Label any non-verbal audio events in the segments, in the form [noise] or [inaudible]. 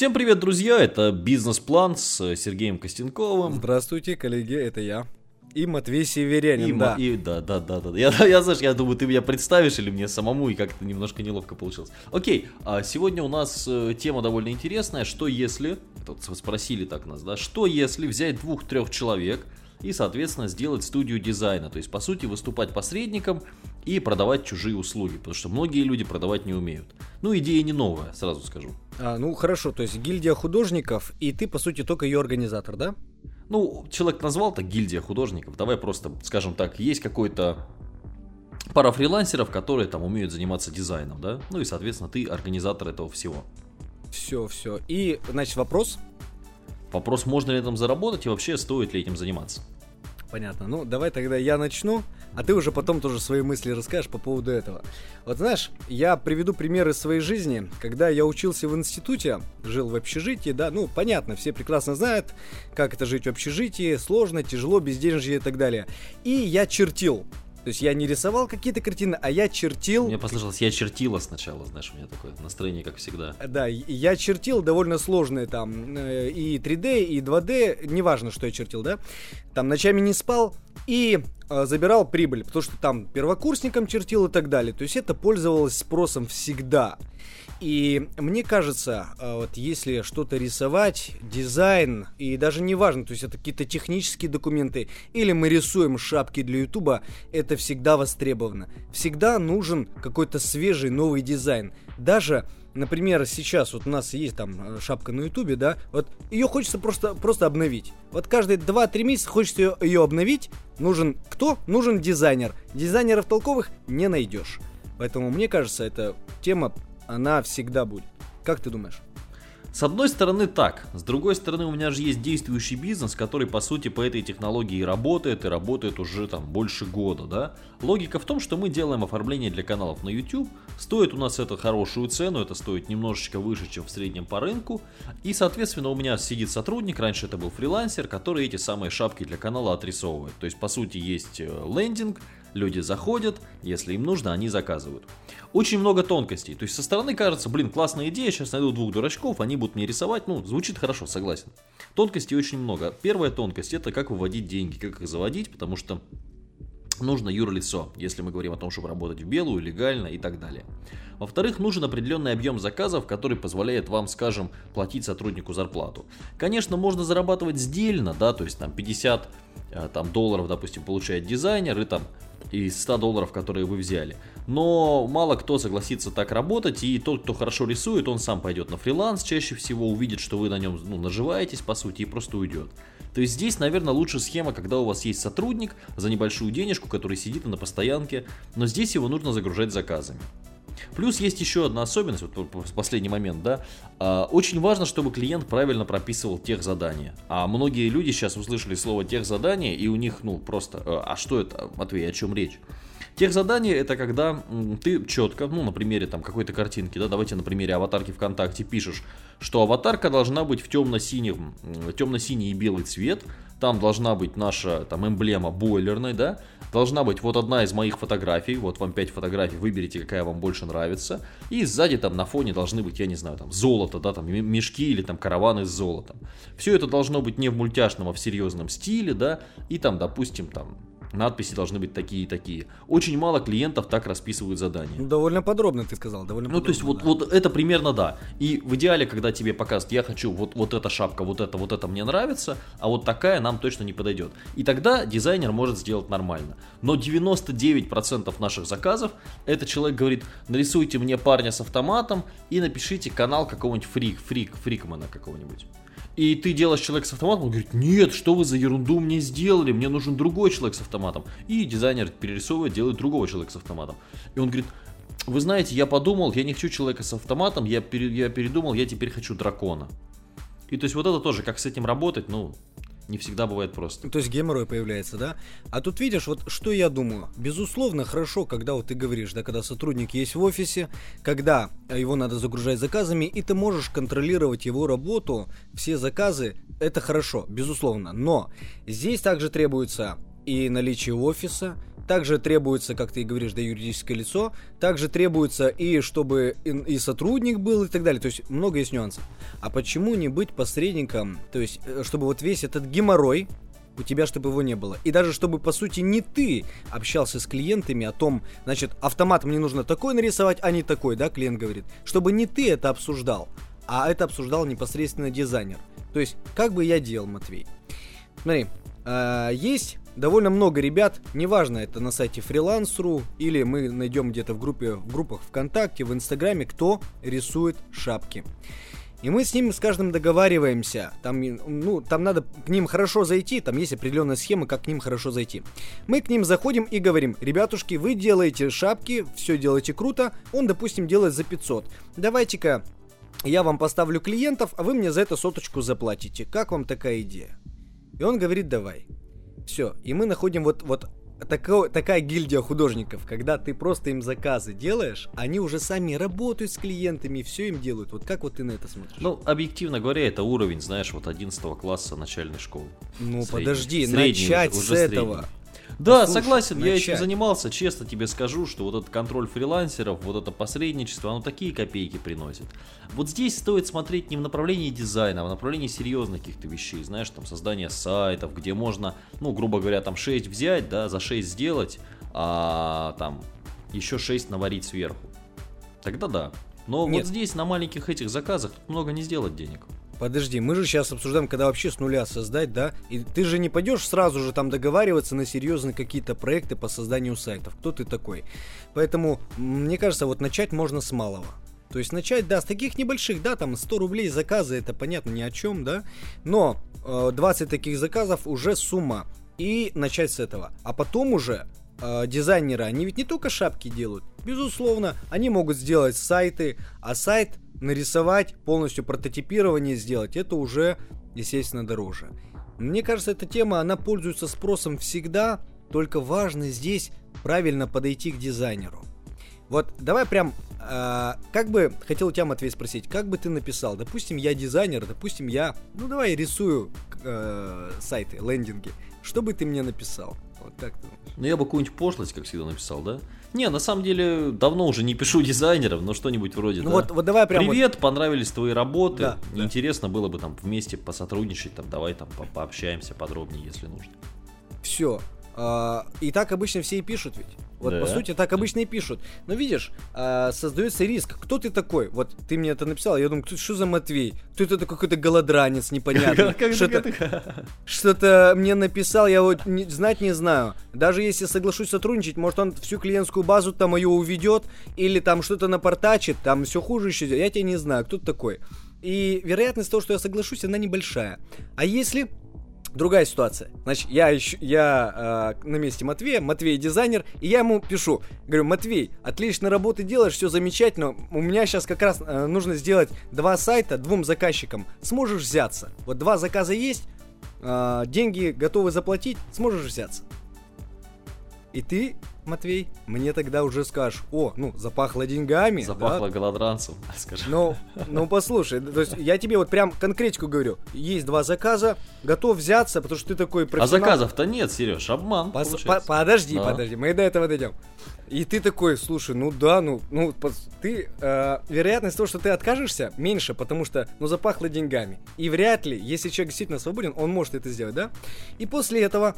Всем привет, друзья! Это бизнес-план с Сергеем Костенковым. Здравствуйте, коллеги, это я. И Матвей Северянин, И, да. и- да, да, да, да. Я, я, знаешь, я думаю, ты меня представишь или мне самому, и как-то немножко неловко получилось. Окей, а сегодня у нас э, тема довольно интересная. Что если, тут спросили так нас, да, что если взять двух-трех человек и, соответственно, сделать студию дизайна? То есть, по сути, выступать посредником и продавать чужие услуги, потому что многие люди продавать не умеют. Ну, идея не новая, сразу скажу. А, ну хорошо, то есть гильдия художников, и ты, по сути, только ее организатор, да? Ну, человек назвал так гильдия художников. Давай просто, скажем так, есть какой-то пара фрилансеров, которые там умеют заниматься дизайном, да? Ну и, соответственно, ты организатор этого всего. Все, все. И, значит, вопрос. Вопрос, можно ли этом заработать и вообще стоит ли этим заниматься? Понятно. Ну, давай тогда я начну, а ты уже потом тоже свои мысли расскажешь по поводу этого. Вот знаешь, я приведу пример из своей жизни. Когда я учился в институте, жил в общежитии, да, ну, понятно, все прекрасно знают, как это жить в общежитии, сложно, тяжело, безденежье и так далее. И я чертил. То есть я не рисовал какие-то картины, а я чертил... Мне послышалось, я чертила сначала, знаешь, у меня такое настроение, как всегда. Да, я чертил довольно сложные там э, и 3D, и 2D, неважно, что я чертил, да. Там ночами не спал и э, забирал прибыль, потому что там первокурсникам чертил и так далее. То есть это пользовалось спросом всегда. И мне кажется, э, вот если что-то рисовать, дизайн, и даже не важно, то есть это какие-то технические документы, или мы рисуем шапки для Ютуба, это всегда востребовано. Всегда нужен какой-то свежий новый дизайн. Даже, например, сейчас вот у нас есть там э, шапка на Ютубе, да, вот ее хочется просто, просто обновить. Вот каждые 2-3 месяца хочется ее обновить, нужен кто? Нужен дизайнер. Дизайнеров толковых не найдешь. Поэтому мне кажется, эта тема, она всегда будет. Как ты думаешь? С одной стороны так, с другой стороны у меня же есть действующий бизнес, который по сути по этой технологии работает, и работает уже там больше года, да. Логика в том, что мы делаем оформление для каналов на YouTube, стоит у нас это хорошую цену, это стоит немножечко выше, чем в среднем по рынку, и соответственно у меня сидит сотрудник, раньше это был фрилансер, который эти самые шапки для канала отрисовывает. То есть по сути есть э, лендинг, люди заходят, если им нужно, они заказывают. Очень много тонкостей. То есть со стороны кажется, блин, классная идея, сейчас найду двух дурачков, они будут мне рисовать. Ну, звучит хорошо, согласен. Тонкостей очень много. Первая тонкость это как выводить деньги, как их заводить, потому что нужно юрлицо, если мы говорим о том, чтобы работать в белую, легально и так далее. Во-вторых, нужен определенный объем заказов, который позволяет вам, скажем, платить сотруднику зарплату. Конечно, можно зарабатывать сдельно, да, то есть там 50 э, там, долларов, допустим, получает дизайнер и там из 100 долларов, которые вы взяли. Но мало кто согласится так работать, и тот, кто хорошо рисует, он сам пойдет на фриланс, чаще всего увидит, что вы на нем ну, наживаетесь, по сути, и просто уйдет. То есть здесь, наверное, лучше схема, когда у вас есть сотрудник за небольшую денежку, который сидит на постоянке, но здесь его нужно загружать заказами. Плюс есть еще одна особенность, вот в последний момент, да, а, очень важно, чтобы клиент правильно прописывал тех задания. А многие люди сейчас услышали слово тех задания, и у них, ну, просто, э, а что это, Матвей, о чем речь? Тех задание это когда ты четко, ну, на примере там какой-то картинки, да, давайте на примере аватарки ВКонтакте пишешь, что аватарка должна быть в темно-синем, темно-синий и белый цвет, там должна быть наша там эмблема бойлерной, да, должна быть вот одна из моих фотографий, вот вам 5 фотографий, выберите, какая вам больше нравится, и сзади там на фоне должны быть, я не знаю, там золото, да, там мешки или там караваны с золотом. Все это должно быть не в мультяшном, а в серьезном стиле, да, и там, допустим, там надписи должны быть такие и такие. Очень мало клиентов так расписывают задания. Довольно подробно ты сказал, довольно Ну, то есть, вот, подробно, вот это примерно да. И в идеале, когда тебе показывают, я хочу вот, вот эта шапка, вот это, вот это мне нравится, а вот такая нам точно не подойдет. И тогда дизайнер может сделать нормально. Но 99% наших заказов, это человек говорит, нарисуйте мне парня с автоматом и напишите канал какого-нибудь фрик, фрик, фрикмана какого-нибудь. И ты делаешь человек с автоматом, он говорит, нет, что вы за ерунду мне сделали, мне нужен другой человек с автоматом. И дизайнер перерисовывает, делает другого человека с автоматом. И он говорит, вы знаете, я подумал, я не хочу человека с автоматом, я, пере- я передумал, я теперь хочу дракона. И то есть вот это тоже, как с этим работать, ну, не всегда бывает просто. То есть геморрой появляется, да? А тут видишь, вот что я думаю. Безусловно, хорошо, когда вот ты говоришь, да, когда сотрудник есть в офисе, когда его надо загружать заказами, и ты можешь контролировать его работу, все заказы, это хорошо, безусловно. Но здесь также требуется и наличие офиса, также требуется, как ты и говоришь, да, юридическое лицо, также требуется и чтобы и, и сотрудник был и так далее. То есть много есть нюансов. А почему не быть посредником? То есть, э, чтобы вот весь этот геморрой, у тебя, чтобы его не было. И даже чтобы, по сути, не ты общался с клиентами о том, значит, автомат мне нужно такой нарисовать, а не такой, да, клиент говорит. Чтобы не ты это обсуждал, а это обсуждал непосредственно дизайнер. То есть, как бы я делал, Матвей? Смотри, э, есть довольно много ребят, неважно, это на сайте Freelance.ru или мы найдем где-то в группе, в группах ВКонтакте, в Инстаграме, кто рисует шапки. И мы с ним с каждым договариваемся. Там, ну, там надо к ним хорошо зайти, там есть определенная схема, как к ним хорошо зайти. Мы к ним заходим и говорим, ребятушки, вы делаете шапки, все делаете круто, он, допустим, делает за 500. Давайте-ка я вам поставлю клиентов, а вы мне за это соточку заплатите. Как вам такая идея? И он говорит, давай. Все, и мы находим вот, вот тако, такая гильдия художников, когда ты просто им заказы делаешь, они уже сами работают с клиентами, все им делают. Вот как вот ты на это смотришь? Ну, объективно говоря, это уровень, знаешь, вот 11 класса начальной школы. Ну, средний. подожди, средний, начать уже, уже с средний. Да, Послушай, согласен, начать. я этим занимался, честно тебе скажу, что вот этот контроль фрилансеров, вот это посредничество, оно такие копейки приносит. Вот здесь стоит смотреть не в направлении дизайна, а в направлении серьезных каких-то вещей, знаешь, там создание сайтов, где можно, ну, грубо говоря, там 6 взять, да, за 6 сделать, а там еще 6 наварить сверху. Тогда да. Но Нет. вот здесь на маленьких этих заказах много не сделать денег. Подожди, мы же сейчас обсуждаем, когда вообще с нуля создать, да? И ты же не пойдешь сразу же там договариваться на серьезные какие-то проекты по созданию сайтов. Кто ты такой? Поэтому, мне кажется, вот начать можно с малого. То есть начать, да, с таких небольших, да, там 100 рублей заказы, это понятно ни о чем, да, но э, 20 таких заказов уже сумма. И начать с этого. А потом уже э, дизайнеры, они ведь не только шапки делают, безусловно, они могут сделать сайты, а сайт нарисовать, полностью прототипирование сделать, это уже, естественно, дороже. Мне кажется, эта тема, она пользуется спросом всегда, только важно здесь правильно подойти к дизайнеру. Вот давай прям, э, как бы, хотел у тебя, Матвей, спросить, как бы ты написал, допустим, я дизайнер, допустим, я, ну давай рисую э, сайты, лендинги, что бы ты мне написал? Вот как ты Ну я бы какую-нибудь пошлость, как всегда, написал, да? Не, на самом деле, давно уже не пишу [laughs] дизайнеров, но что-нибудь вроде, ну, да. Вот, вот давай прям Привет, вот... понравились твои работы. Да, Интересно да. было бы там вместе посотрудничать, там, давай там по пообщаемся подробнее, если нужно. Все. А, и так обычно все и пишут ведь. Вот да. по сути так обычно и пишут. Но видишь, а, создается риск. Кто ты такой? Вот ты мне это написал, я думаю, что за Матвей? Кто это какой-то голодранец непонятный? [laughs] Что-то [laughs] что мне написал, я вот не, знать не знаю. Даже если соглашусь сотрудничать, может он всю клиентскую базу там ее уведет или там что-то напортачит, там все хуже еще. Я тебя не знаю, кто ты такой. И вероятность того, что я соглашусь, она небольшая. А если Другая ситуация. Значит, я, ищу, я э, на месте Матвея, Матвей дизайнер, и я ему пишу, говорю, Матвей, отлично работы делаешь, все замечательно, у меня сейчас как раз э, нужно сделать два сайта двум заказчикам, сможешь взяться? Вот два заказа есть, э, деньги готовы заплатить, сможешь взяться? И ты Матвей, мне тогда уже скажешь, о, ну, запахло деньгами. Запахло да? голодранцем, [laughs] скажи. Ну, ну, послушай, то есть я тебе вот прям конкретику говорю. Есть два заказа, готов взяться, потому что ты такой а профессионал. А заказов-то нет, Сереж, обман Пос- по- Подожди, да. подожди, мы до этого дойдем. И ты такой, слушай, ну да, ну, ну, ты, э, вероятность того, что ты откажешься, меньше, потому что, ну, запахло деньгами. И вряд ли, если человек действительно свободен, он может это сделать, да? И после этого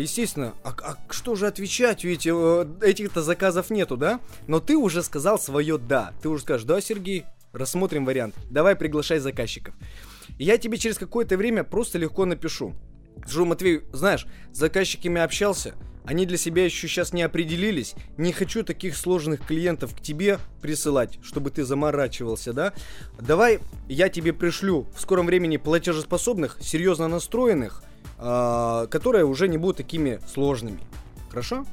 естественно, а, а что же отвечать, ведь э, этих-то заказов нету, да? Но ты уже сказал свое «да». Ты уже скажешь «да, Сергей, рассмотрим вариант, давай приглашай заказчиков». Я тебе через какое-то время просто легко напишу. Скажу, Матвей, знаешь, с заказчиками общался, они для себя еще сейчас не определились. Не хочу таких сложных клиентов к тебе присылать, чтобы ты заморачивался, да? Давай я тебе пришлю в скором времени платежеспособных, серьезно настроенных, которые уже не будут такими сложными. Хорошо?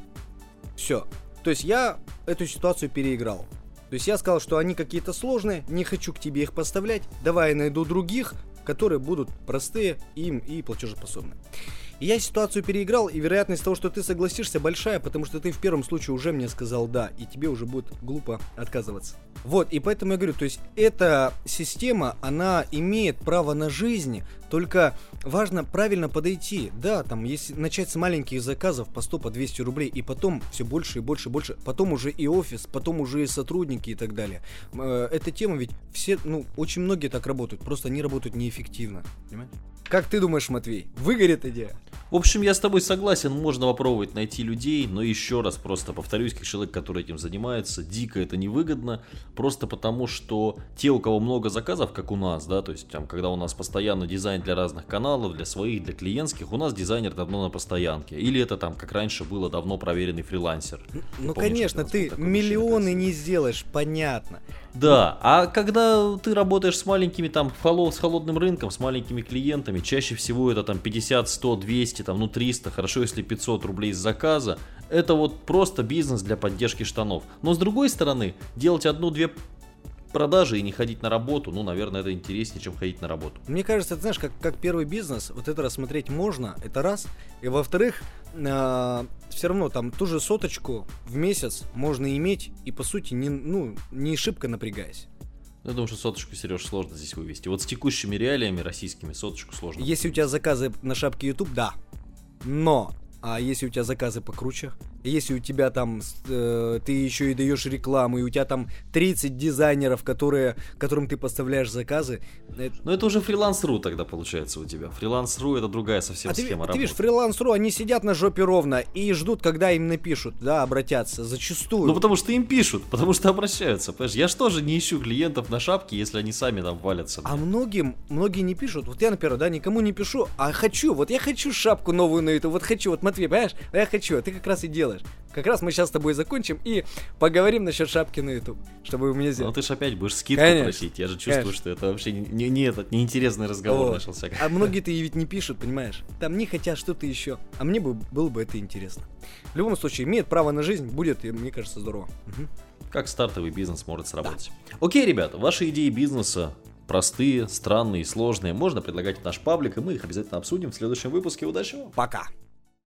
Все. То есть я эту ситуацию переиграл. То есть я сказал, что они какие-то сложные, не хочу к тебе их поставлять, давай я найду других, которые будут простые им и платежеспособные. Я ситуацию переиграл, и вероятность того, что ты согласишься, большая, потому что ты в первом случае уже мне сказал да, и тебе уже будет глупо отказываться. Вот, и поэтому я говорю, то есть эта система, она имеет право на жизнь Только важно правильно подойти. Да, там, если начать с маленьких заказов по 100, по 200 рублей, и потом все больше и больше и больше, потом уже и офис, потом уже и сотрудники и так далее. Э, эта тема ведь все, ну, очень многие так работают, просто они работают неэффективно. Понимаешь? Как ты думаешь, Матвей, выгорит идея? В общем, я с тобой согласен, можно попробовать найти людей, но еще раз просто повторюсь, как человек, который этим занимается, дико это невыгодно, просто потому что те, у кого много заказов, как у нас, да, то есть там, когда у нас постоянно дизайн для разных каналов, для своих, для клиентских, у нас дизайнер давно на постоянке, или это там, как раньше было, давно проверенный фрилансер. Ну, Помнишь, конечно, ты миллионы не сделаешь, понятно. Да, а когда ты работаешь с маленькими там, с холодным рынком, с маленькими клиентами, чаще всего это там 50, 100, 200, там, ну 300, хорошо, если 500 рублей с заказа, это вот просто бизнес для поддержки штанов. Но с другой стороны, делать одну-две продажи и не ходить на работу, ну, наверное, это интереснее, чем ходить на работу. Мне кажется, ты знаешь, как, как первый бизнес, вот это рассмотреть можно, это раз. И во-вторых, э, все равно там ту же соточку в месяц можно иметь и, по сути, не, ну, не шибко напрягаясь. Я думаю, что соточку, Сереж, сложно здесь вывести. Вот с текущими реалиями российскими соточку сложно. Если у тебя заказы на шапке YouTube, да. Но а если у тебя заказы покруче, если у тебя там э, ты еще и даешь рекламу, и у тебя там 30 дизайнеров, которые, которым ты поставляешь заказы. Это... Ну это уже фриланс.ру тогда получается у тебя. Фриланс.ру это другая совсем а схема ты, работы. Ты видишь, фриланс.ру, они сидят на жопе ровно и ждут, когда им напишут, да, обратятся, зачастую. Ну потому что им пишут, потому что обращаются, понимаешь? Я же тоже не ищу клиентов на шапке, если они сами там валятся. А многим, многие не пишут. Вот я, например, да, никому не пишу, а хочу, вот я хочу шапку новую на YouTube, вот хочу, вот Матвей, понимаешь? Я хочу, а ты как раз и делаешь. Как раз мы сейчас с тобой закончим и поговорим насчет шапки на YouTube, чтобы у меня сделать. Ну ты же опять будешь скидку Конечно. просить. Я же чувствую, Конечно. что это вообще не, не этот неинтересный разговор О, начался. А многие-то ведь не пишут, понимаешь? Там не хотят что-то еще. А мне бы было бы это интересно. В любом случае, имеет право на жизнь, будет, и мне кажется, здорово. Угу. Как стартовый бизнес может сработать. Да. Окей, ребята, ваши идеи бизнеса простые, странные, сложные, можно предлагать в наш паблик, и мы их обязательно обсудим в следующем выпуске. Удачи вам! Пока!